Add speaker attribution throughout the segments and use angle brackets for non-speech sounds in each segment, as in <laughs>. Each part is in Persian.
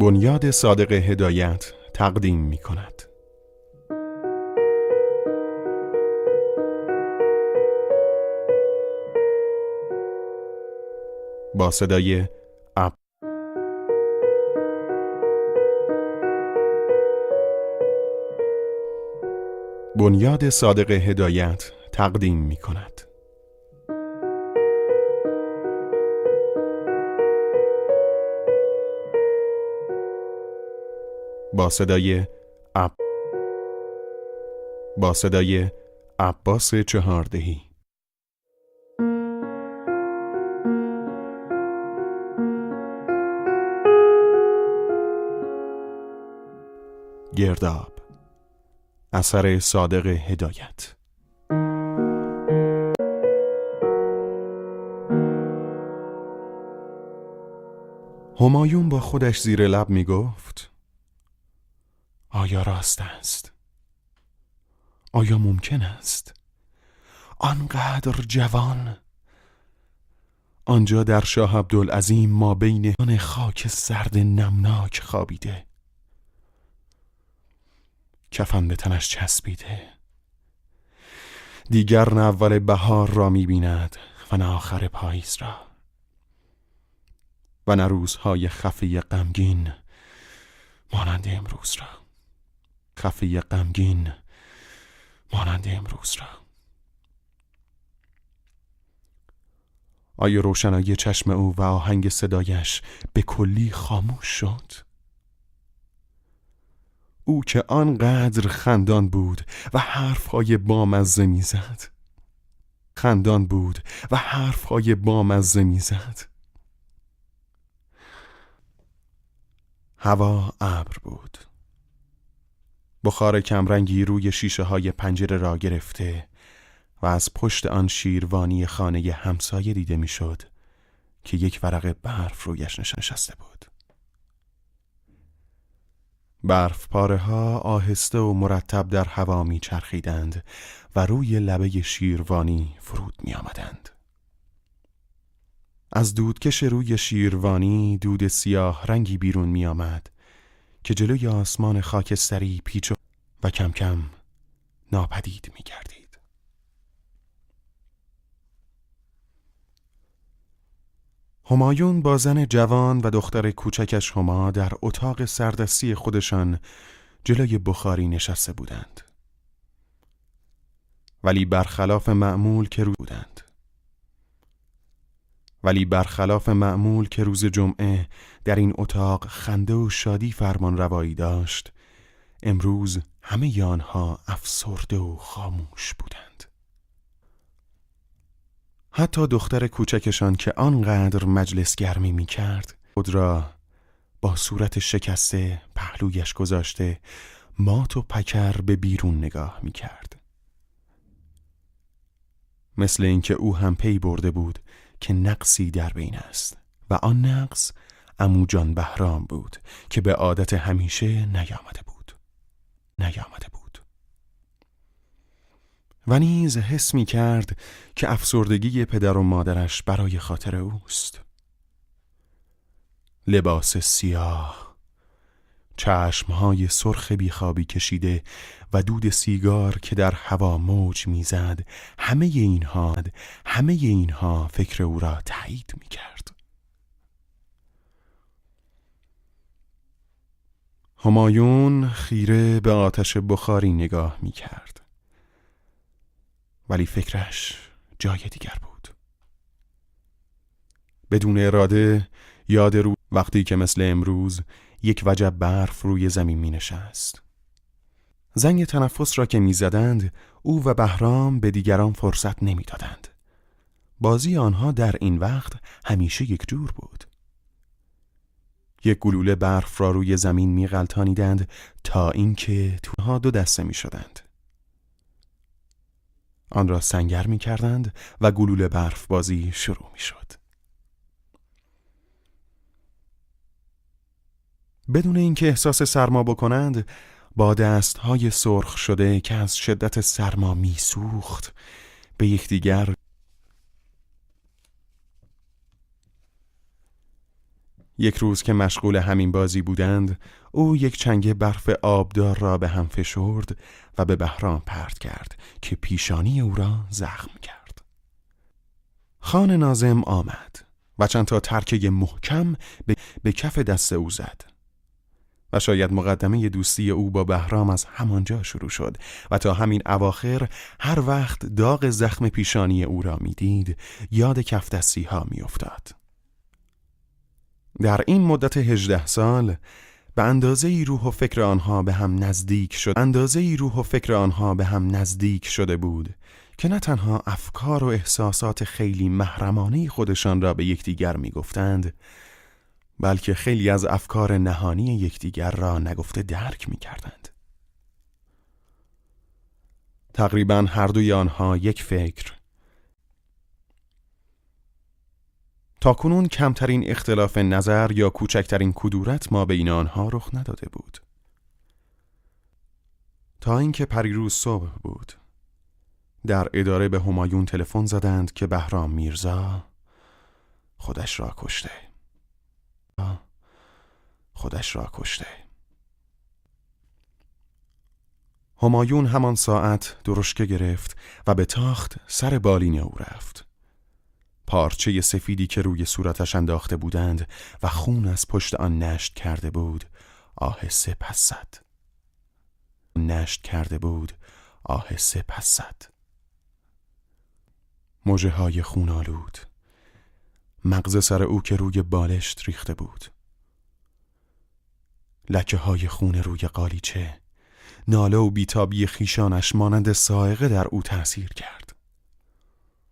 Speaker 1: بنیاد صادق هدایت تقدیم می کند. با صدای اپ بنیاد صادق هدایت تقدیم می کند. با صدای اپ با صدای عباس چهاردهی. گرداب اثر صادق هدایت. همایون با خودش زیر لب می گفت آیا راست است؟ آیا ممکن است؟ آنقدر جوان؟ آنجا در شاه عبدالعظیم ما بین خاک سرد نمناک خوابیده. کفن به تنش چسبیده. دیگر نه اول بهار را می‌بیند و نه آخر پاییز را. و نه روزهای خفه غمگین مانند امروز را. خفه غمگین مانند امروز را. آیا روشنایی چشم او و آهنگ صدایش به کلی خاموش شد؟ او که آنقدر خندان بود و حرفهای بامزه می‌زد. خندان بود و حرفهای بامزه می‌زد. هوا ابر بود. بخار کمرنگی روی شیشه های پنجره را گرفته و از پشت آن شیروانی خانه همسایه دیده می‌شد که یک ورق برف رویش نشسته بود برف پاره ها آهسته و مرتب در هوا می چرخیدند و روی لبه شیروانی فرود می آمدند. از دودکش روی شیروانی دود سیاه رنگی بیرون می آمد که جلوی آسمان خاکستری پیچ و کم کم ناپدید می گردید. همایون با زن جوان و دختر کوچکش هما در اتاق سردستی خودشان جلوی بخاری نشسته بودند. ولی برخلاف معمول که رو بودند. ولی برخلاف معمول که روز جمعه در این اتاق خنده و شادی فرمان روایی داشت امروز همه آنها افسرده و خاموش بودند. حتی دختر کوچکشان که آنقدر مجلس گرمی می کرد خود را با صورت شکسته پهلویش گذاشته مات و پکر به بیرون نگاه می کرد مثل اینکه او هم پی برده بود که نقصی در بین است. و آن نقص اموجان بهرام بود که به عادت همیشه نیامده بود. نیامده بود. و نیز حس می کرد که افسردگی پدر و مادرش برای خاطر اوست. لباس سیاه چشمهای سرخ بیخوابی کشیده و دود سیگار که در هوا موج می‌زد همه اینها همه اینها فکر او را تایید می کرد همایون خیره به آتش بخاری نگاه می کرد ولی فکرش جای دیگر بود. بدون اراده یاد رو وقتی که مثل امروز یک وجب برف روی زمین می نشست زنگ تنفس را که می‌زدند او و بهرام به دیگران فرصت نمی‌دادند. بازی آنها در این وقت همیشه یک جور بود. یک گلوله برف را روی زمین میغلطانیدند تا اینکه توها دو دسته می شدند. آن را سنگر می کردند و گلوله برف بازی شروع می شد. بدون اینکه احساس سرما بکنند با دستهای سرخ شده که از شدت سرما میسوخت به یکدیگر یک روز که مشغول همین بازی بودند او یک چنگ برف آبدار را به هم فشرد و به بهرام پرت کرد که پیشانی او را زخم کرد. خان نازم آمد و چندتا ترکه محکم به, به کف دست او زد. و شاید مقدمه دوستی او با بهرام از همانجا شروع شد و تا همین اواخر هر وقت داغ زخم پیشانی او را می‌دید یاد کف دستی ها می افتاد. در این مدت هجده سال به اندازه روح و فکر آنها به هم نزدیک شد اندازه روح و فکر آنها به هم نزدیک شده بود که نه تنها افکار و احساسات خیلی محرمانه خودشان را به یکدیگر می‌گفتند بلکه خیلی از افکار نهانی یکدیگر را نگفته درک می کردند. تقریبا هر دوی آنها یک فکر. تا کنون کمترین اختلاف نظر یا کوچکترین کدورت ما بین آنها رخ نداده بود. تا اینکه پریروز صبح بود. در اداره به همایون تلفن زدند که بهرام میرزا خودش را کشته. خودش را کشته. همایون همان ساعت درشکه گرفت و به تاخت سر بالین او رفت. پارچه سفیدی که روی صورتش انداخته بودند و خون از پشت آن نشت کرده بود آهسته زد. نشت کرده بود آهسته پس زد. های خون آلود مغز سر او که روی بالشت ریخته بود. لکه های خون روی قالیچه ناله و بیتابی خیشانش مانند سائقه در او تأثیر کرد.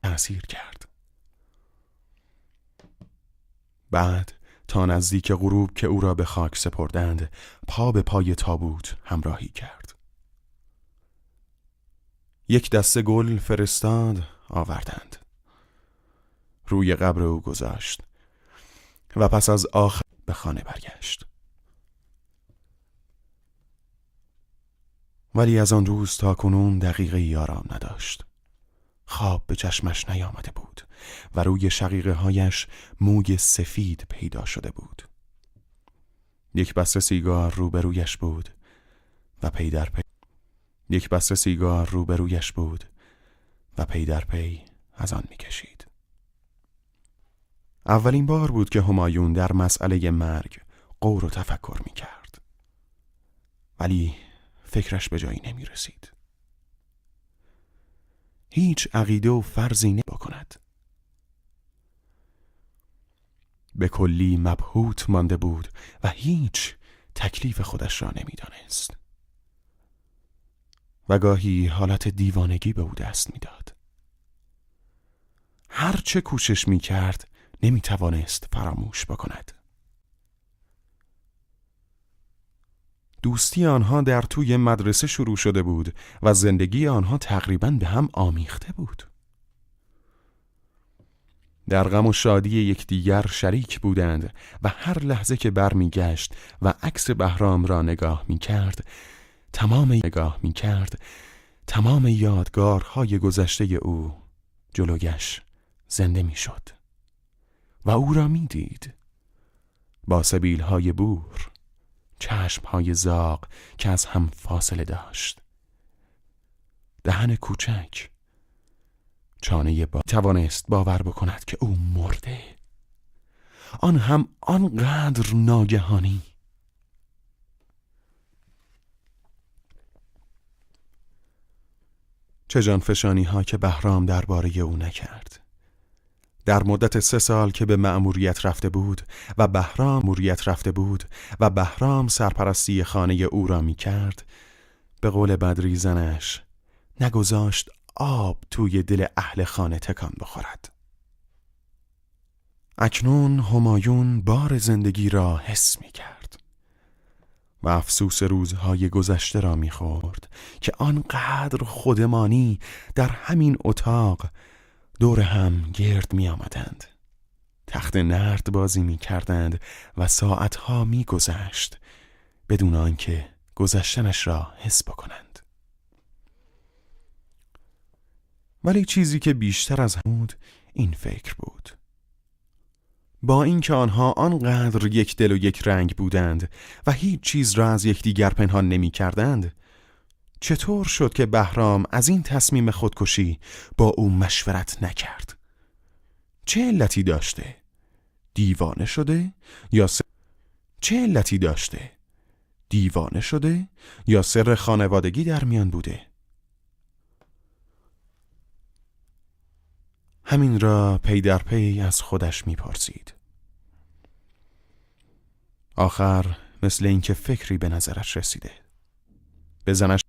Speaker 1: تأثیر کرد. بعد تا نزدیک غروب که او را به خاک سپردند پا به پای تابوت همراهی کرد. یک دسته گل فرستاد آوردند. روی قبر او گذاشت و پس از آخر به خانه برگشت. ولی از آن روز تا کنون دقیقه‌ای آرام نداشت. خواب به چشمش نیامده بود و روی شقیقه هایش موی سفید پیدا شده بود. یک بسته سیگار روبرویش بود و پی در پی یک بسته سیگار روبرویش بود و پی در پی از آن می‌کشید. اولین بار بود که همایون در مسئله مرگ قور و تفکر می‌کرد ولی فکرش به جایی نمی رسید. هیچ عقیده و فرضی بکند. به کلی مبهوت مانده بود و هیچ تکلیف خودش را نمی‌دانست. و گاهی حالت دیوانگی به او دست می‌داد. هر چه کوشش می کرد نمی توانست فراموش بکند. دوستی آنها در توی مدرسه شروع شده بود و زندگی آنها تقریبا به هم آمیخته بود در غم و شادی یکدیگر شریک بودند و هر لحظه که برمیگشت و عکس بهرام را نگاه می کرد تمام نگاه می کرد تمام یادگارهای گذشته او جلوگش زنده می شد و او را می دید. با سبیل های بور چشم های زاغ که از هم فاصله داشت. دهن کوچک چانه با توانست باور بکند که او مرده. آن هم آنقدر ناگهانی. چه جانفشانی ها که بهرام درباره او نکرد. در مدت سه سال که به مأموریت رفته بود و بهرام مأموریت رفته بود و بهرام سرپرستی خانه او را می کرد به قول بدری زنش نگذاشت آب توی دل اهل خانه تکان بخورد. اکنون همایون بار زندگی را حس می کرد و افسوس روزهای گذشته را می خورد که آنقدر خودمانی در همین اتاق دور هم گرد می آمدند. تخت نرد بازی می کردند و ساعتها می گذشت بدون آنکه گذشتنش را حس بکنند. ولی چیزی که بیشتر از بود این فکر بود. با اینکه آنها آنقدر یک دل و یک رنگ بودند و هیچ چیز را از یکدیگر پنهان نمی کردند چطور شد که بهرام از این تصمیم خودکشی با او مشورت نکرد؟ چه علتی داشته؟ دیوانه شده یا س... چه علتی داشته؟ دیوانه شده یا سر خانوادگی در میان بوده؟ همین را پی در پی از خودش می‌پرسید. آخر مثل اینکه فکری به نظرش رسیده. بزنش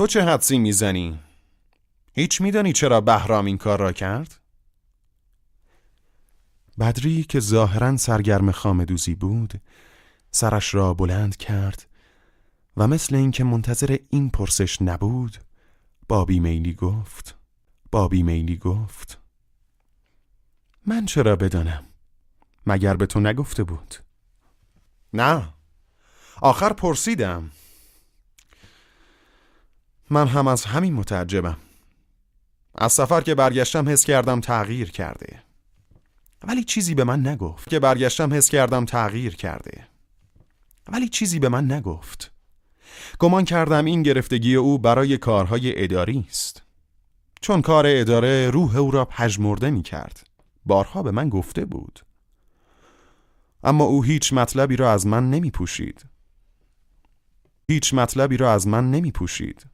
Speaker 1: تو چه حدسی می‌زنی؟ هیچ میدانی چرا بهرام این کار را کرد؟ بدری که ظاهرا سرگرم خامدوزی بود سرش را بلند کرد و مثل اینکه منتظر این پرسش نبود با بیمیلی گفت با بیمیلی گفت من چرا بدانم مگر به تو نگفته بود نه آخر پرسیدم من هم از همین متعجبم از سفر که برگشتم حس کردم تغییر کرده. ولی چیزی به من نگفت که برگشتم حس کردم تغییر کرده. ولی چیزی به من نگفت. گمان کردم این گرفتگی او برای کارهای اداری است. چون کار اداره روح او را پژمرده می کرد بارها به من گفته بود. اما او هیچ مطلبی را از من نمی پوشید هیچ مطلبی را از من نمی پوشید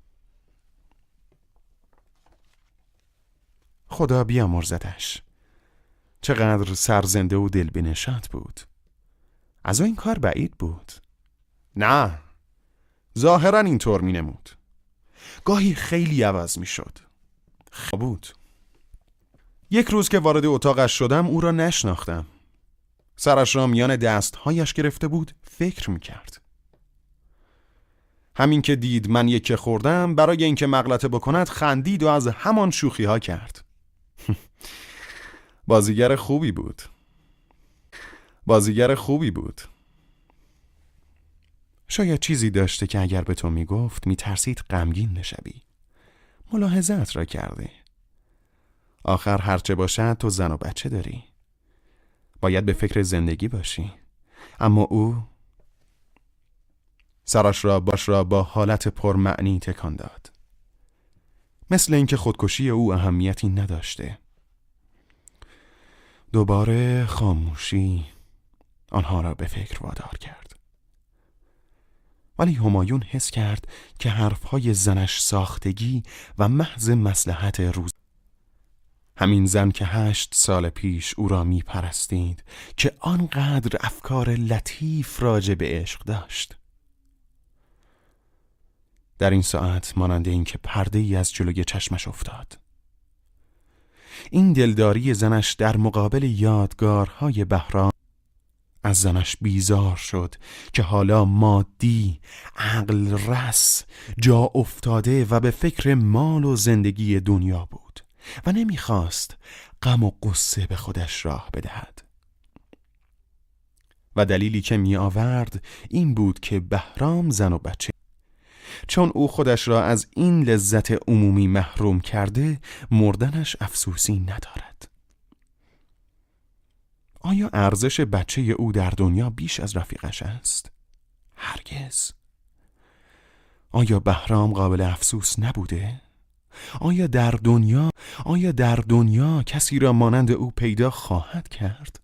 Speaker 1: خدا بیامرزدش. چقدر سرزنده و دل بنشات بود. از این کار بعید بود. نه ظاهرا اینطور می نمود. گاهی خیلی عوض می شد. بود. یک روز که وارد اتاقش شدم او را نشناختم. سرش را میان دستهایش گرفته بود فکر می کرد. همین که دید من یکی خوردم برای اینکه مغلطه بکند خندید و از همان شوخی ها کرد. بازیگر خوبی بود. بازیگر خوبی بود. شاید چیزی داشته که اگر به تو می‌گفت میترسید غمگین نشوی ملاحظت را کرده آخر هرچه باشد تو زن و بچه داری. باید به فکر زندگی باشی. اما او سرش را باش را با حالت پرمعنی تکان داد. مثل اینکه خودکشی او اهمیتی نداشته. دوباره خاموشی آنها را به فکر وادار کرد. ولی همایون حس کرد که حرفهای زنش ساختگی و محض مسلحت روز همین زن که هشت سال پیش او را می پرستید که آنقدر افکار لطیف راجع به عشق داشت. در این ساعت مانند اینکه پرده ای از جلوی چشمش افتاد. این دلداری زنش در مقابل یادگارهای بهرام از زنش بیزار شد که حالا مادی عقل رس جا افتاده و به فکر مال و زندگی دنیا بود و نمی‌خواست غم و قصه به خودش راه بدهد. و دلیلی که می آورد این بود که بهرام زن و بچه چون او خودش را از این لذت عمومی محروم کرده مردنش افسوسی ندارد آیا ارزش بچه او در دنیا بیش از رفیقش است؟ هرگز آیا بهرام قابل افسوس نبوده؟ آیا در دنیا آیا در دنیا کسی را مانند او پیدا خواهد کرد؟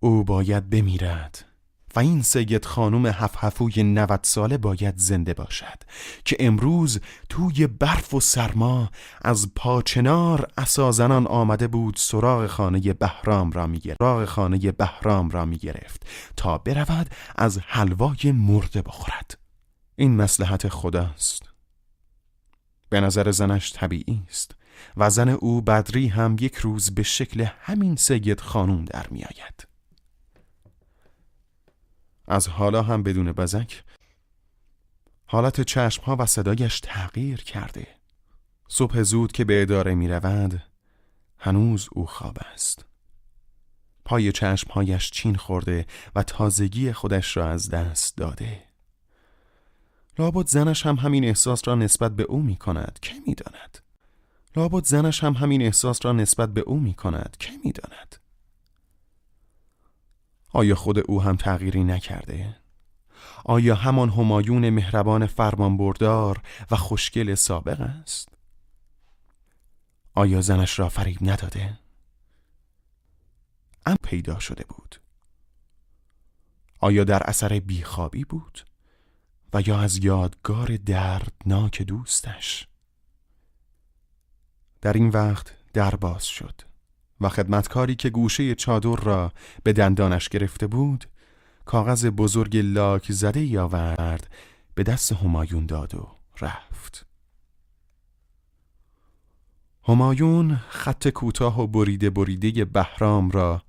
Speaker 1: او باید بمیرد و این سید خانم هفهفوی نوت ساله باید زنده باشد که امروز توی برف و سرما از پاچنار اسازنان آمده بود سراغ خانه بهرام را می‌گرفت سراغ خانه بهرام را می‌گرفت تا برود از حلوای مرده بخورد این مسلحت خداست به نظر زنش طبیعی است و زن او بدری هم یک روز به شکل همین سید خانوم در میآید. از حالا هم بدون بزک. حالت چشمها و صدایش تغییر کرده. صبح زود که به اداره می رود هنوز او خواب است. پای چشمهایش چین خورده و تازگی خودش را از دست داده. لابد زنش هم همین احساس را نسبت به او می کند که می داند لابد زنش هم همین احساس را نسبت به او می کند که می داند. آیا خود او هم تغییری نکرده؟ آیا همان همایون مهربان فرمانبردار و خوشگل سابق است؟ آیا زنش را فریب نداده؟ ام پیدا شده بود آیا در اثر بیخوابی بود و یا از یادگار دردناک دوستش در این وقت در باز شد و خدمتکاری که گوشه چادر را به دندانش گرفته بود کاغذ بزرگ لاک زده ای آورد به دست همایون داد و رفت. همایون خط کوتاه و بریده بریده بهرام را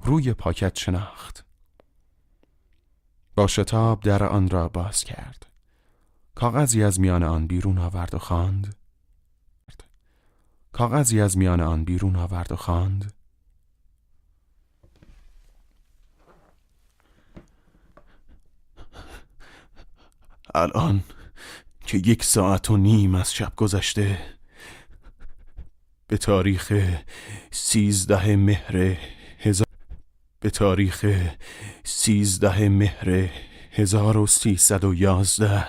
Speaker 1: روی پاکت شناخت. با شتاب در آن را باز کرد. کاغذی از میان آن بیرون آورد و خواند کاغذی از میان آن بیرون آورد و خواند. الان که یک ساعت و نیم از شب گذشته به تاریخ سیزده مهر هزار به تاریخ سیزده مهر هزار و سیصد و یازده.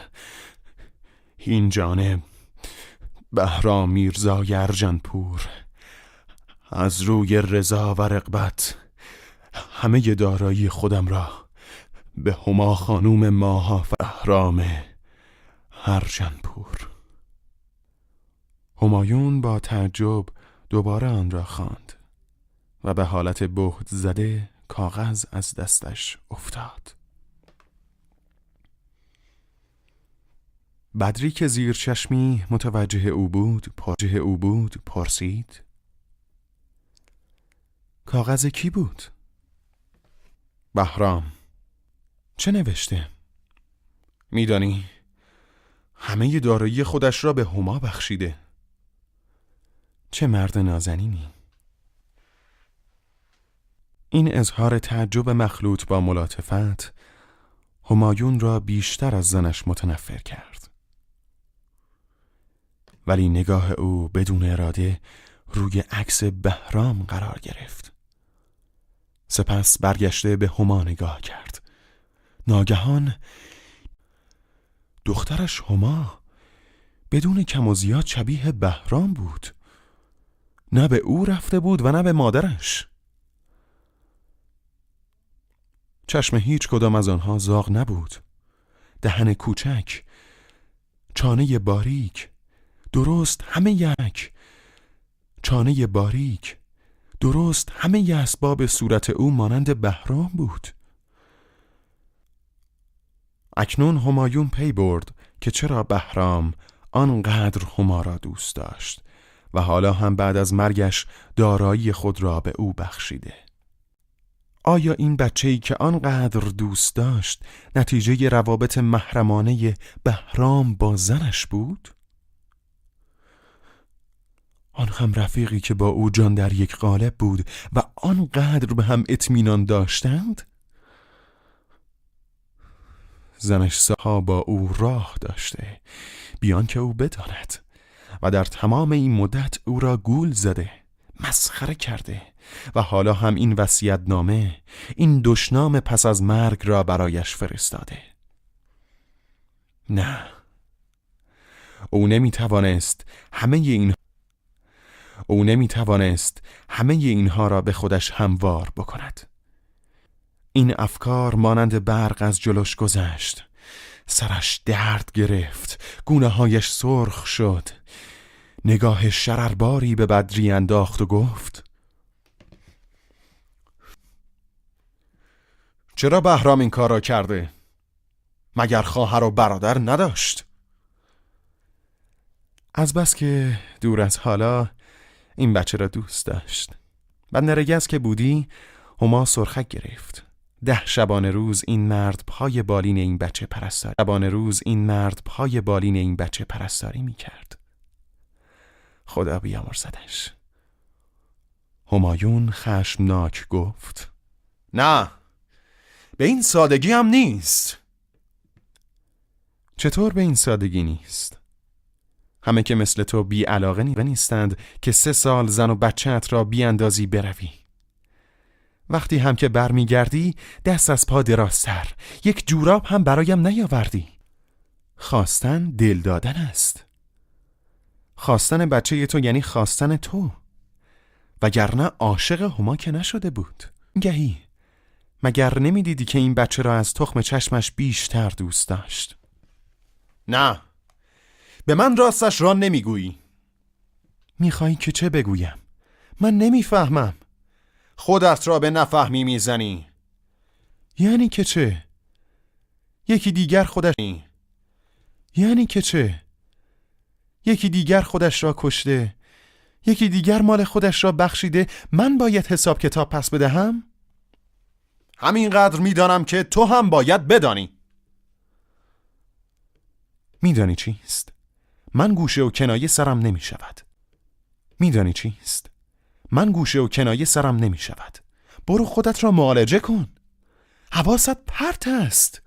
Speaker 1: این جانب بهرام میرزا پور از روی رضا و رقبت همه دارایی خودم را به هما خانوم ماها بهرام پور همایون با تعجب دوباره آن را خواند و به حالت بهت زده کاغذ از دستش افتاد. بدری که زیر چشمی متوجه او بود پاجه او بود پرسید. کاغذ کی بود؟ بهرام. چه نوشته؟ میدانی همه دارایی خودش را به هما بخشیده. چه مرد نازنینی. این اظهار تعجب مخلوط با ملاطفت همایون را بیشتر از زنش متنفر کرد. ولی نگاه او بدون اراده روی عکس بهرام قرار گرفت. سپس برگشته به هما نگاه کرد. ناگهان دخترش هما بدون کم و زیاد شبیه بهرام بود. نه به او رفته بود و نه به مادرش. چشم هیچ کدام از آنها زاغ نبود. دهن کوچک چانه باریک درست همه یک. چانه باریک. درست همه اسباب صورت او مانند بهرام بود. اکنون همایون پی برد که چرا بهرام آنقدر هما را دوست داشت و حالا هم بعد از مرگش دارایی خود را به او بخشیده. آیا این بچه ای که آنقدر دوست داشت نتیجه روابط محرمانه بهرام با زنش بود؟ آن هم رفیقی که با او جان در یک قالب بود و آنقدر به هم اطمینان داشتند؟ زنش سها با او راه داشته بیان که او بداند و در تمام این مدت او را گول زده مسخره کرده و حالا هم این وسیعت نامه این دشنام پس از مرگ را برایش فرستاده نه او نمی توانست همه این او نمی توانست همه اینها را به خودش هموار بکند این افکار مانند برق از جلوش گذشت سرش درد گرفت گونه هایش سرخ شد نگاه شررباری به بدری انداخت و گفت چرا بهرام این کار را کرده؟ مگر خواهر و برادر نداشت؟ از بس که دور از حالا این بچه را دوست داشت. و نرگز که بودی هما سرخک گرفت. ده شبانه روز این مرد پای بالین این بچه پرستاری شبانه روز این مرد پای بالین این بچه پرستاری می کرد خدا بیامرزدش. همایون خشمناک گفت نه به این سادگی هم نیست. چطور به این سادگی نیست؟ همه که مثل تو بی علاقه نیستند که سه سال زن و بچهت را بی اندازی بروی. وقتی هم که برمیگردی دست از پا درازتر یک جوراب هم برایم نیاوردی. خواستن دل دادن است. خواستن بچه تو یعنی خواستن تو. وگرنه عاشق هما که نشده بود. گهی. مگر نمی‌دیدی که این بچه را از تخم چشمش بیشتر دوست داشت؟
Speaker 2: نه. به من راستش را نمی‌گویی.
Speaker 1: میخوایی که چه بگویم؟ من نمی‌فهمم.
Speaker 2: خودت را به نفهمی می‌زنی.
Speaker 1: یعنی که چه؟ یکی دیگر خودش یعنی که چه؟ یکی دیگر خودش را کشته یکی دیگر مال خودش را بخشیده من باید حساب کتاب پس بدهم؟
Speaker 2: همینقدر می‌دانم که تو هم باید بدانی.
Speaker 1: میدانی چیست؟ من گوشه و کنایه سرم نمی شود میدانی چیست من گوشه و کنایه سرم نمی شود برو خودت را معالجه کن حواست پرت است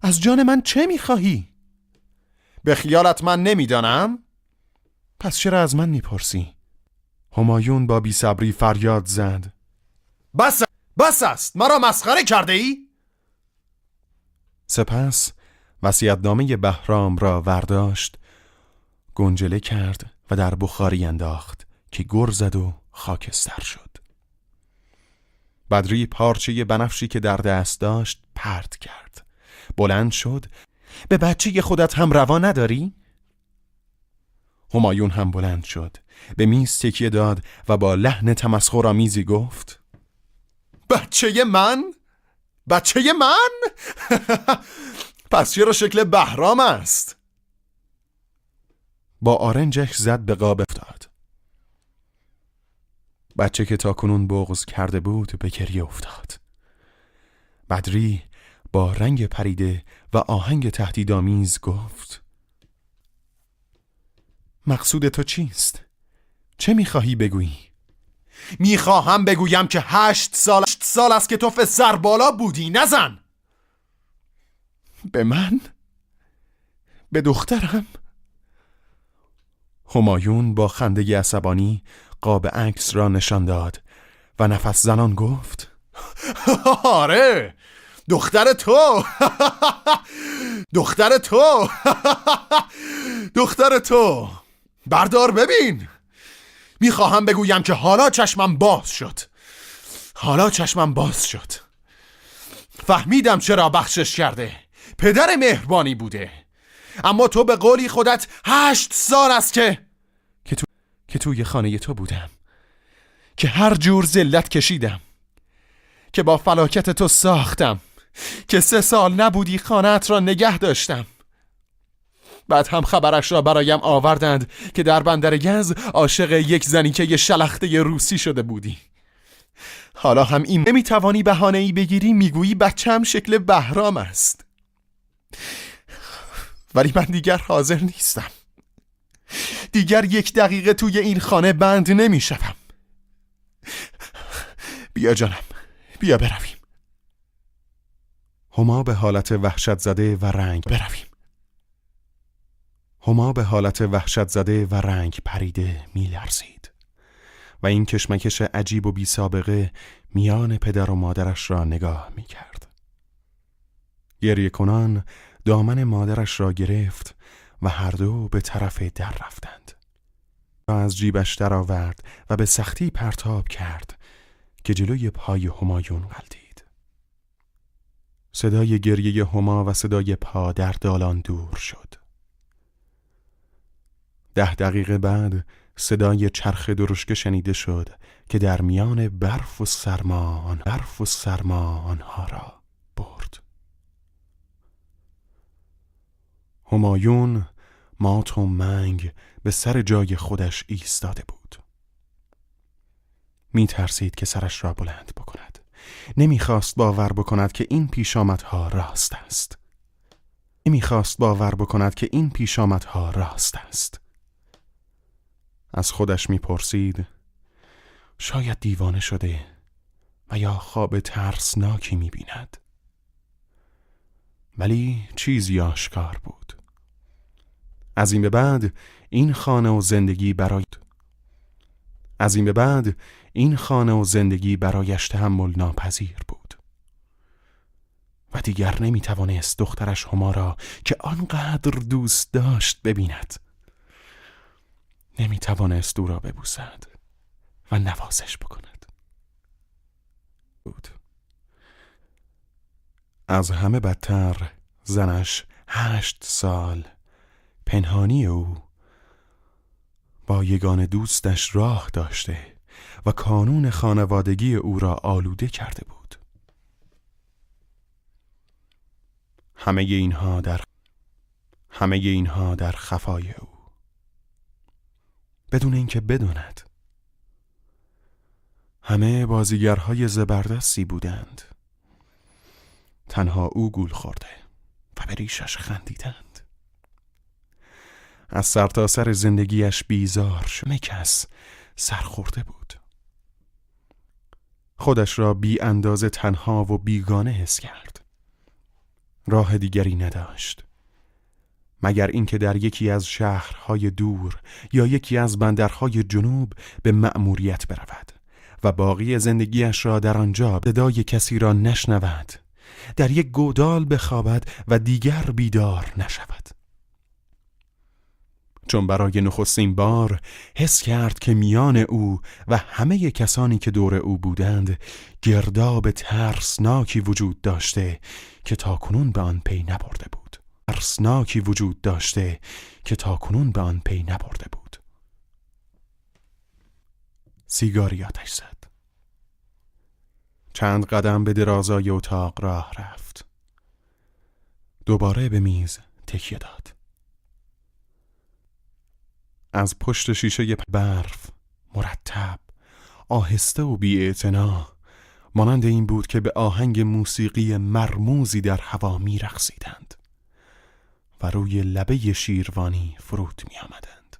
Speaker 1: از جان من چه می‌خواهی؟
Speaker 2: به خیالت من نمی‌دانم؟
Speaker 1: پس چرا از من می‌پرسی؟ همایون با بیصبری فریاد زد
Speaker 2: بس بس است مرا مسخره کرده ای؟
Speaker 1: سپس وسیعتنامه بهرام را ورداشت گنجله کرد و در بخاری انداخت که گر زد و خاکستر شد بدری پارچه بنفشی که در دست داشت پرت کرد بلند شد به بچه خودت هم روا نداری؟ همایون هم بلند شد به میز تکیه داد و با لحن تمسخرآمیزی گفت
Speaker 2: بچه من؟ بچه من؟ <laughs> پس چرا شکل بهرام است؟
Speaker 1: با آرنجش زد به قاب افتاد بچه که تا کنون بغز کرده بود به گریه افتاد بدری با رنگ پریده و آهنگ تهدیدآمیز گفت مقصود تو چیست؟ چه می‌خواهی بگویی؟
Speaker 2: می‌خواهم بگویم که هشت سال, هشت سال است که تو سر بالا بودی نزن
Speaker 1: به من؟ به دخترم؟ همایون با خنده عصبانی قاب عکس را نشان داد و نفس زنان گفت
Speaker 2: آره دختر تو. دختر تو. دختر تو. بردار ببین. می‌خواهم بگویم که حالا چشمم باز شد. حالا چشمم باز شد. فهمیدم چرا بخشش کرده. پدر مهربانی بوده. اما تو به قولی خودت هشت سال است که
Speaker 1: که, تو... که توی خانه تو بودم. که هر جور ذلت کشیدم. که با فلاکت تو ساختم. که سه سال نبودی خانت را نگه داشتم. بعد هم خبرش را برایم آوردند که در بندر گز عاشق یک زنی که یه شلخته روسی شده بودی. حالا هم این نمی‌توانی بهانه ای بگیری می‌گویی بچم شکل بهرام است. ولی من دیگر حاضر نیستم. دیگر یک دقیقه توی این خانه بند نمی‌شوم. بیا جانم بیا برویم. هما به حالت وحشت زده و رنگ برویم. هما به حالت وحشت زده و رنگ پریده میلرزید. و این کشمکش عجیب و بی سابقه میان پدر و مادرش را نگاه می کرد. گریه کنان دامن مادرش را گرفت و هر دو به طرف در رفتند. از جیبش درآورد و به سختی پرتاب کرد که جلوی پای همایون قلدید. صدای گریه هما و صدای پا در دالان دور شد. ده دقیقه بعد صدای چرخ درشکه شنیده شد که در میان برف و سرما برف و سرما آنها را برد همایون مات و منگ به سر جای خودش ایستاده بود. می ترسید که سرش را بلند بکند. نمی‌خواست باور بکند که این پیشامدها راست است. نمی‌خواست باور بکند که این پیشامدها راست است. از خودش می‌پرسید شاید دیوانه شده و یا خواب ترسناکی می‌بیند. ولی چیزی آشکار بود. از این به بعد این خانه و زندگی برای از این به بعد این خانه و زندگی برایش تحمل ناپذیر بود. و دیگر نمی توانست دخترش هما را که آنقدر دوست داشت ببیند. نمی توانست او را ببوسد و نوازش بکند. بود. از همه بدتر زنش هشت سال پنهانی او. با یگان دوستش راه داشته و کانون خانوادگی او را آلوده کرده بود. همه اینها در همه اینها در خفای او. بدون اینکه بداند. همه بازیگرهای زبردستی بودند. تنها او گول خورده و به ریشش خندیدند. از سرتاسر سر زندگیش بیزار شد. کس سرخورده بود. خودش را بی اندازه تنها و بیگانه حس کرد. راه دیگری نداشت. مگر اینکه در یکی از شهرهای دور یا یکی از بندرهای جنوب به مأموریت برود و باقی زندگیش را در آنجا صدای کسی را نشنود در یک گودال بخوابد و دیگر بیدار نشود. چون برای نخستین بار حس کرد که میان او و همه کسانی که دور او بودند گرداب ترسناکی وجود داشته که تاکنون به آن پی نبرده بود. ترسناکی وجود داشته که تاکنون به آن پی نبرده بود. سیگاری آتش زد. چند قدم به درازای اتاق راه رفت. دوباره به میز تکیه داد. از پشت شیشه برف مرتب آهسته و بی مانند این بود که به آهنگ موسیقی مرموزی در هوا می رخصیدند و روی لبه شیروانی فرود می آمدند.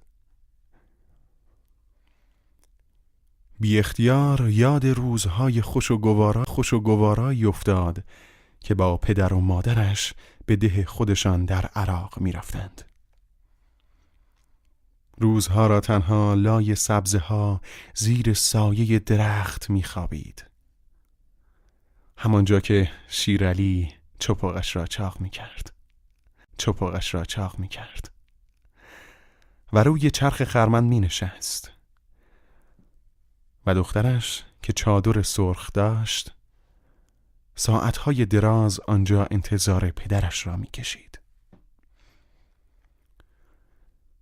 Speaker 1: بی اختیار یاد روزهای خوش و گوارا خوش و گوارایی افتاد که با پدر و مادرش به ده خودشان در عراق می رفتند. روزها را تنها لای سبزه ها زیر سایه درخت میخوابید. همانجا که شیرعلی چپاقش را چاق می کرد چپاقش را چاق می کرد و روی چرخ خرمن می نشست و دخترش که چادر سرخ داشت ساعتهای دراز آنجا انتظار پدرش را می کشید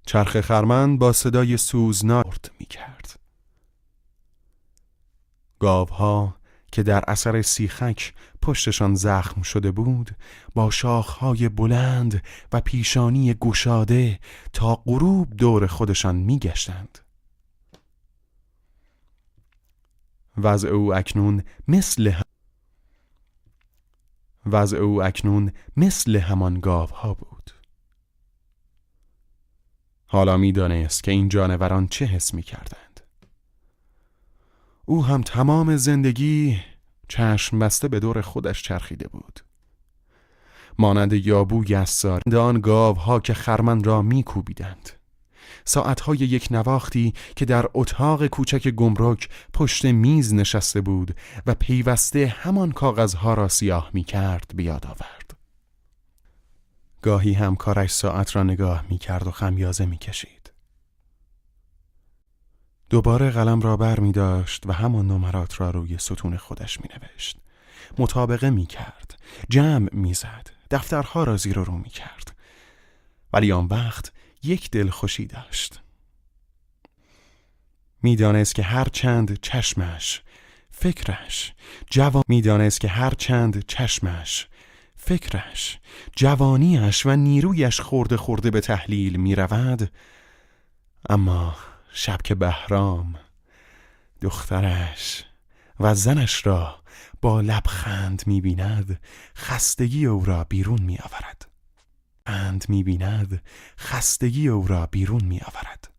Speaker 1: چرخ خرمن با صدای سوزناک می کرد. گاوها که در اثر سیخک پشتشان زخم شده بود با شاخهای بلند و پیشانی گشاده تا غروب دور خودشان میگشتند. وضع او اکنون مثل هم... وضع او اکنون مثل همان گاوها بود. حالا می‌دانست که این جانوران چه حس می کردند. او هم تمام زندگی چشم بسته به دور خودش چرخیده بود. مانند یابو یسار آن گاوها که خرمن را میکوبیدند. ساعتهای یک نواختی که در اتاق کوچک گمرک پشت میز نشسته بود و پیوسته همان کاغذها را سیاه می کرد بیاد آورد. گاهی هم کارش ساعت را نگاه می کرد و خمیازه می کشید. دوباره قلم را بر می داشت و همان نمرات را روی ستون خودش می نوشت. مطابقه می کرد. جمع می زد. دفترها را زیر رو می کرد. ولی آن وقت یک دل خوشی داشت. می‌دانست که هر چند چشمش فکرش جوان می‌دانست که هر چند چشمش فکرش جوانیش و نیرویش خورده خورده به تحلیل می رود اما شب که بهرام دخترش و زنش را با لبخند می بیند خستگی او را بیرون می آورد اند می بیند خستگی او را بیرون می آورد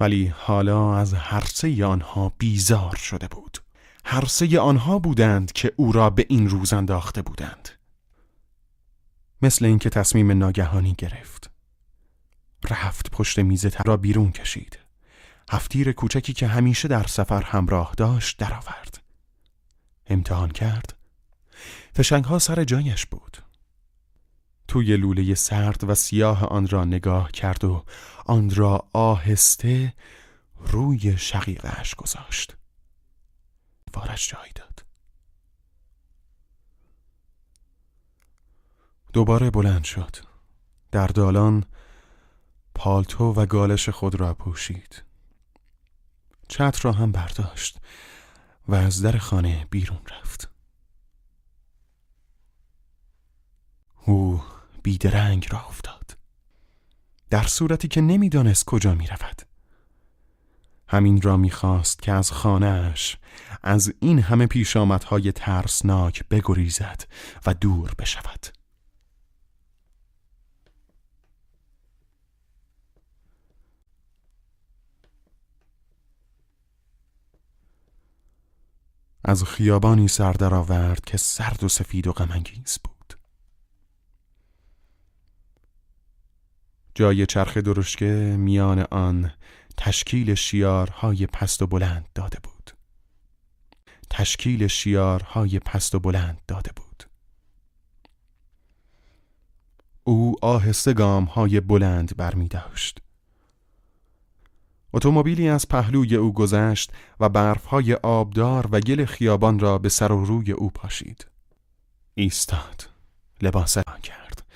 Speaker 1: ولی حالا از هر سه آنها بیزار شده بود. هر سه آنها بودند که او را به این روز انداخته بودند. مثل اینکه تصمیم ناگهانی گرفت. رفت پشت میز را بیرون کشید. هفتیر کوچکی که همیشه در سفر همراه داشت درآورد. امتحان کرد. فشنگ ها سر جایش بود. توی لوله سرد و سیاه آن را نگاه کرد و آن را آهسته روی شقیقش گذاشت. وارش جای داد. دوباره بلند شد. در دالان پالتو و گالش خود را پوشید. چتر را هم برداشت و از در خانه بیرون رفت. او بیدرنگ را افتاد. در صورتی که نمی‌دانست کجا می رود همین را می‌خواست که از خانهاش از این همه پیشامدهای ترسناک بگریزد و دور بشود. از خیابانی سر درآورد که سرد و سفید و غمانگیز بود. جای چرخ درشکه میان آن تشکیل شیارهای پست و بلند داده بود. تشکیل شیارهای پست و بلند داده بود. او آهسته گام های بلند برمی داشت اتومبیلی از پهلوی او گذشت و برفهای آبدار و گل خیابان را به سر و روی او پاشید. ایستاد. لباس کرد.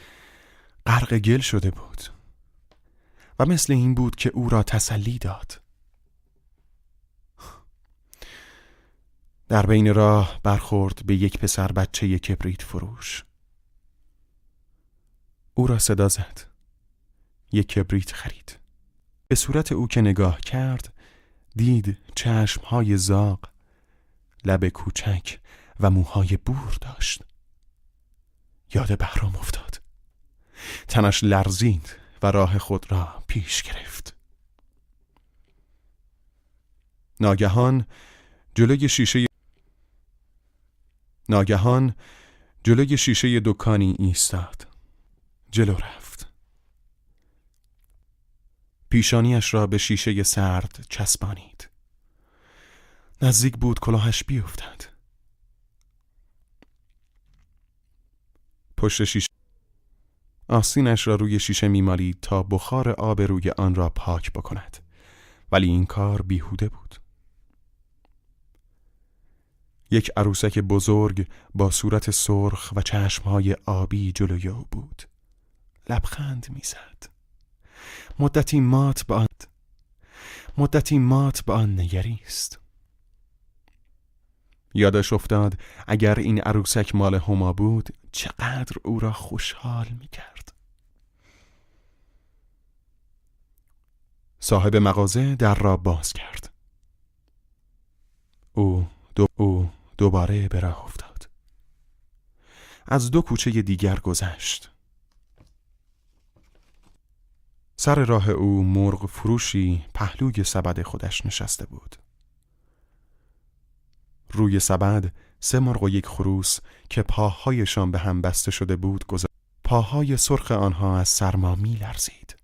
Speaker 1: غرق گل شده بود. و مثل این بود که او را تسلی داد. در بین راه برخورد به یک پسر بچه کبریت فروش. او را صدا زد. یک کبریت خرید. به صورت او که نگاه کرد دید چشمهای زاغ لب کوچک و موهای بور داشت. یاد بهرام افتاد. تنش لرزید و راه خود را پیش گرفت. ناگهان جلوی شیشه ناگهان جلوی شیشه دکانی ایستاد. جلو رفت. پیشانیش را به شیشه سرد چسبانید. نزدیک بود کلاهش بیفتد. پشت شیشه آستینش را روی شیشه میمالید تا بخار آب روی آن را پاک بکند. ولی این کار بیهوده بود. یک عروسک بزرگ با صورت سرخ و چشمهای آبی جلوی او بود. لبخند می‌زد. مدتی مات به آن مدتی مات به آن نگریست. یادش افتاد اگر این عروسک مال هما بود چقدر او را خوشحال می کرد صاحب مغازه در را باز کرد. او دو او دوباره به راه افتاد. از دو کوچه دیگر گذشت. سر راه او مرغ فروشی پهلوی سبد خودش نشسته بود. روی سبد سه مرغ و یک خروس که پاهایشان به هم بسته شده بود گذاشت پاهای سرخ آنها از سرما می لرزید.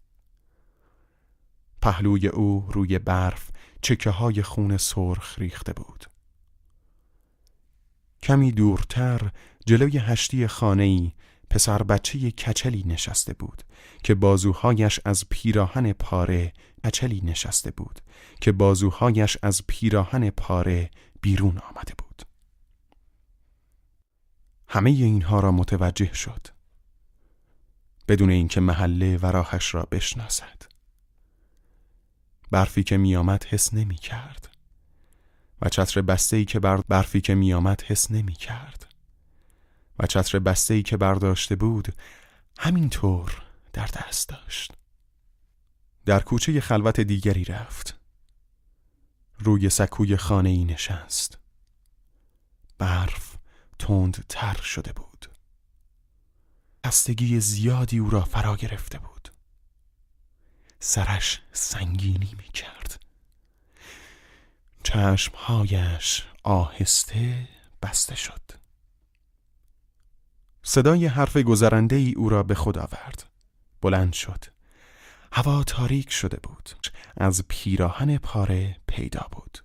Speaker 1: پهلوی او روی برف چکه های خون سرخ ریخته بود. کمی دورتر جلوی هشتی خانه‌ای پسر بچه کچلی نشسته بود که بازوهایش از پیراهن پاره کچلی نشسته بود که بازوهایش از پیراهن پاره بیرون آمده بود. همه اینها را متوجه شد. بدون اینکه محله و راهش را بشناسد. برفی که میآمد حس نمی کرد و چتر بسته ای که بر برفی که میآمد حس نمی کرد و چتر بسته ای که برداشته بود همینطور در دست داشت. در کوچه خلوت دیگری رفت. روی سکوی خانه ای نشست. برف تند تر شده بود. خستگی زیادی او را فرا گرفته بود. سرش سنگینی می کرد چشمهایش آهسته بسته شد. صدای حرف گذرنده ای او را به خود آورد. بلند شد. هوا تاریک شده بود. از پیراهن پاره پیدا بود.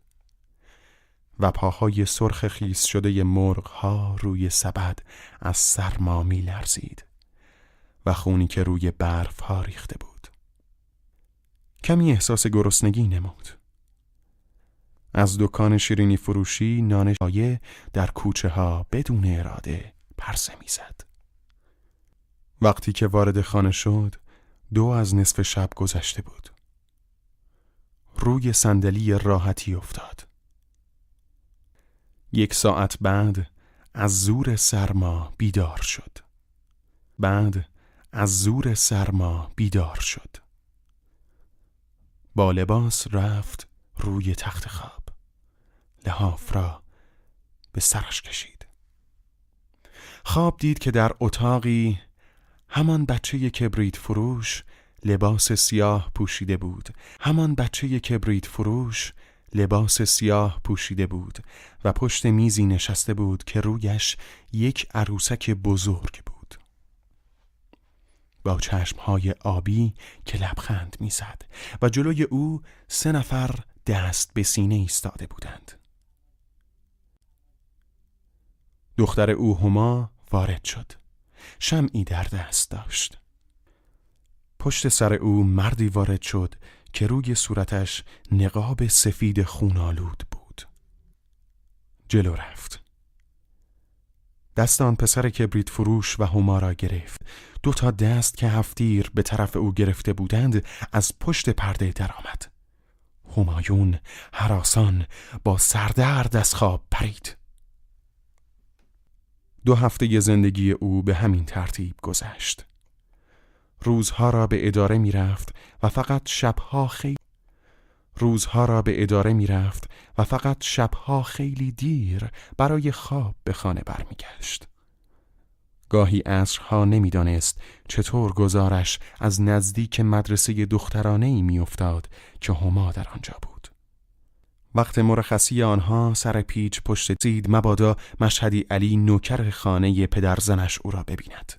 Speaker 1: و پاهای سرخ خیس شده مرغ ها روی سبد از سرما می لرزید و خونی که روی برف ها ریخته بود. کمی احساس گرسنگی نمود. از دکان شیرینی فروشی نان شایه در کوچه ها بدون اراده پرسه می‌زد. وقتی که وارد خانه شد دو از نصف شب گذشته بود. روی صندلی راحتی افتاد. یک ساعت بعد از زور سرما بیدار شد. بعد از زور سرما بیدار شد. با لباس رفت روی تخت خواب. لحاف را به سرش کشید. خواب دید که در اتاقی همان بچه کبریت فروش لباس سیاه پوشیده بود. همان بچه کبریت فروش لباس سیاه پوشیده بود و پشت میزی نشسته بود که رویش یک عروسک بزرگ بود. با چشمهای آبی که لبخند می‌زد و جلوی او سه نفر دست به سینه ایستاده بودند. دختر او هما وارد شد. شمعی در دست داشت. پشت سر او مردی وارد شد که روی صورتش نقاب سفید خونالود بود. جلو رفت. دست آن پسر کبریت فروش و هما را گرفت. دو تا دست که هفتیر به طرف او گرفته بودند از پشت پرده درآمد. همایون حراسان با سردرد از خواب پرید. دو هفته زندگی او به همین ترتیب گذشت روزها را به اداره می رفت و فقط شبها خیلی روزها را به اداره می رفت و فقط شبها خیلی دیر برای خواب به خانه برمیگشت. گاهی عصرها نمی‌دانست چطور گزارش از نزدیک مدرسه دخترانه ای میافتاد که هما در آنجا بود. وقت مرخصی آنها سر پیچ پشت زید مبادا مشهدی علی نوکر خانه پدرزنش او را ببیند.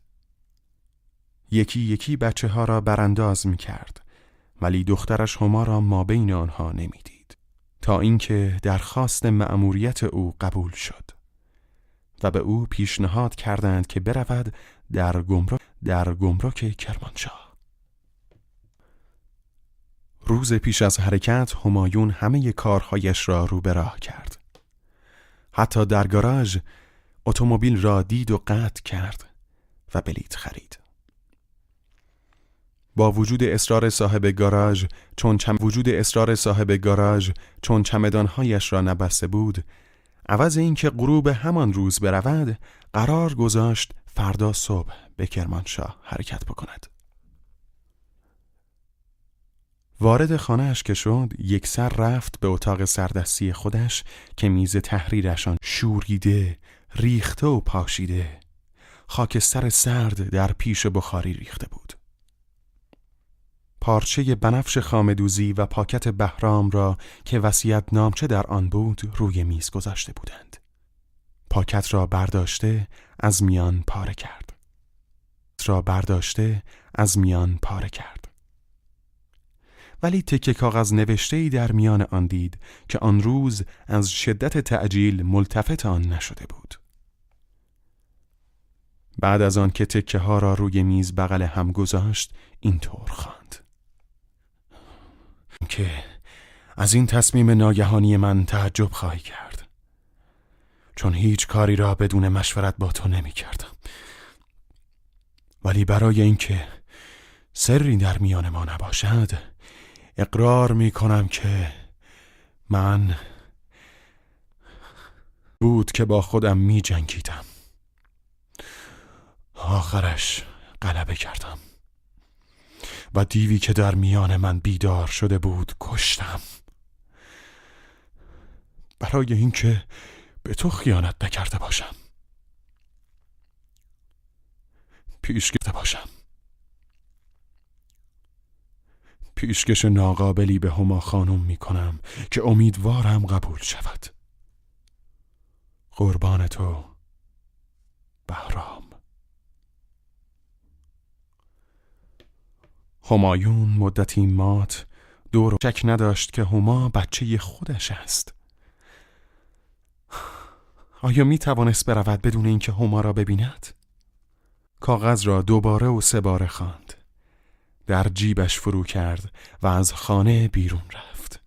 Speaker 1: یکی یکی بچه ها را برانداز می کرد ولی دخترش هما را ما بین آنها نمی‌دید تا اینکه درخواست مأموریت او قبول شد و به او پیشنهاد کردند که برود در گمرک در گمرک کرمانشاه روز پیش از حرکت همایون همه کارهایش را رو به راه کرد. حتی در گاراژ اتومبیل را دید و قطع کرد و بلیت خرید. با وجود اصرار صاحب گاراژ چون چم... وجود اصرار صاحب گاراژ چون چمدانهایش را نبسته بود عوض اینکه غروب همان روز برود قرار گذاشت فردا صبح به کرمانشاه حرکت بکند. وارد خانهاش که شد یک سر رفت به اتاق سردستی خودش که میز تحریرشان شوریده ریخته و پاشیده خاکستر سرد در پیش بخاری ریخته بود پارچه بنفش خامدوزی و پاکت بهرام را که وسیعت نامچه در آن بود روی میز گذاشته بودند. پاکت را برداشته از میان پاره کرد. را برداشته از میان پاره کرد. ولی تکه کاغذ نوشته در میان آن دید که آن روز از شدت تعجیل ملتفت آن نشده بود. بعد از آن که تکه ها را روی میز بغل هم گذاشت اینطور خواند. که از این تصمیم ناگهانی من تعجب خواهی کرد چون هیچ کاری را بدون مشورت با تو نمی کردم ولی برای اینکه سری در میان ما نباشد اقرار می کنم که من بود که با خودم می جنگیدم آخرش غلبه کردم. و دیوی که در میان من بیدار شده بود کشتم. برای اینکه به تو خیانت نکرده باشم. پیش گرفته باشم. پیشکش ناقابلی به هما خانم می کنم که امیدوارم قبول شود قربان تو بهرام همایون مدتی مات دور شک نداشت که هما بچه خودش است آیا می توانست برود بدون اینکه هما را ببیند؟ کاغذ را دوباره و سه باره خواند. در جیبش فرو کرد و از خانه بیرون رفت.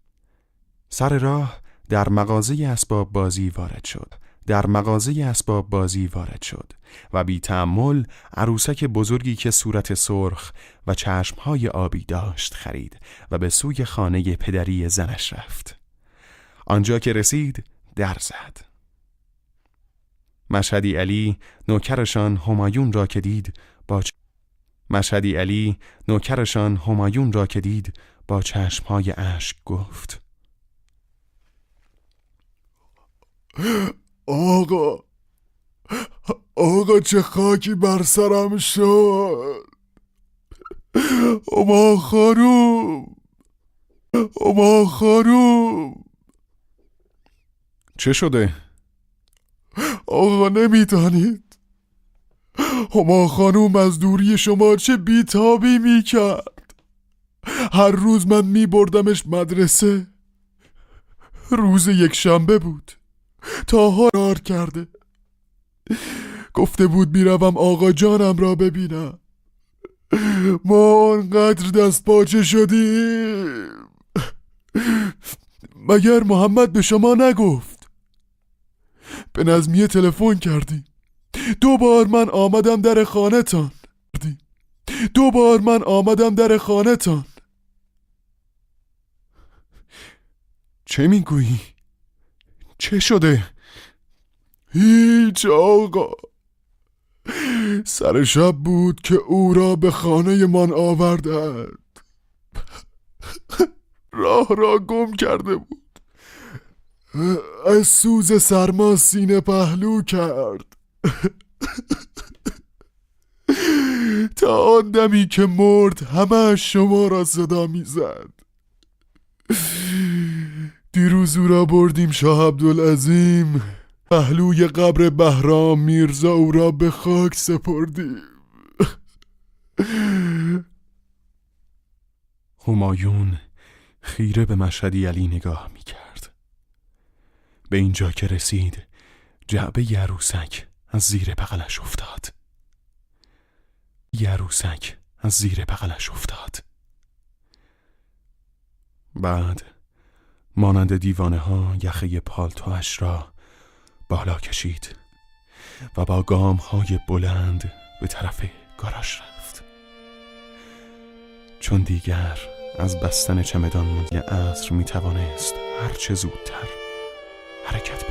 Speaker 1: سر راه در مغازه اسباب بازی وارد شد. در مغازه اسباب بازی وارد شد و بی تعمل عروسک بزرگی که صورت سرخ و چشمهای آبی داشت خرید و به سوی خانه پدری زنش رفت. آنجا که رسید در زد. مشهدی علی نوکرشان همایون را که دید با مشهدی علی نوکرشان همایون را که دید با چشمهای اشک گفت.
Speaker 3: آقا آقا چه خاکی بر سرم شد. اما خانوم اما خانوم.
Speaker 1: چه شده؟
Speaker 3: آقا نمی‌دانید. هما خانوم از دوری شما چه بیتابی می‌کرد. هر روز من میبردمش مدرسه. روز یک شنبه بود. تا رار کرده. گفته بود می‌روم آقا جانم را ببینم. ما آنقدر دست پاچه شدیم. مگر محمد به شما نگفت؟ به نظمیه تلفن کردیم. دو بار من آمدم در خانه تان دو بار من آمدم در خانه تان
Speaker 1: چه می‌گویی؟ چه شده؟
Speaker 3: هیچ آقا. سر شب بود که او را به خانه من آوردند. راه را گم کرده بود. از سوز سرما سینه پهلو کرد. تا آن دمی که مرد همه شما را صدا می‌زد. دیروز او را بردیم شاه عبدالعظیم. پهلوی قبر بهرام میرزا او را به خاک سپردیم.
Speaker 1: همایون خیره به مشهدی علی نگاه می کرد به اینجا که رسید جعبه یروسک از زیر بغلش افتاد. یروسک از زیر بغلش افتاد. بعد مانند دیوانه ها یخه پالتوش را بالا کشید و با گام های بلند به طرف گاراژ رفت. چون دیگر از بستن چمدان منزی عصر می توانست هرچه زودتر حرکت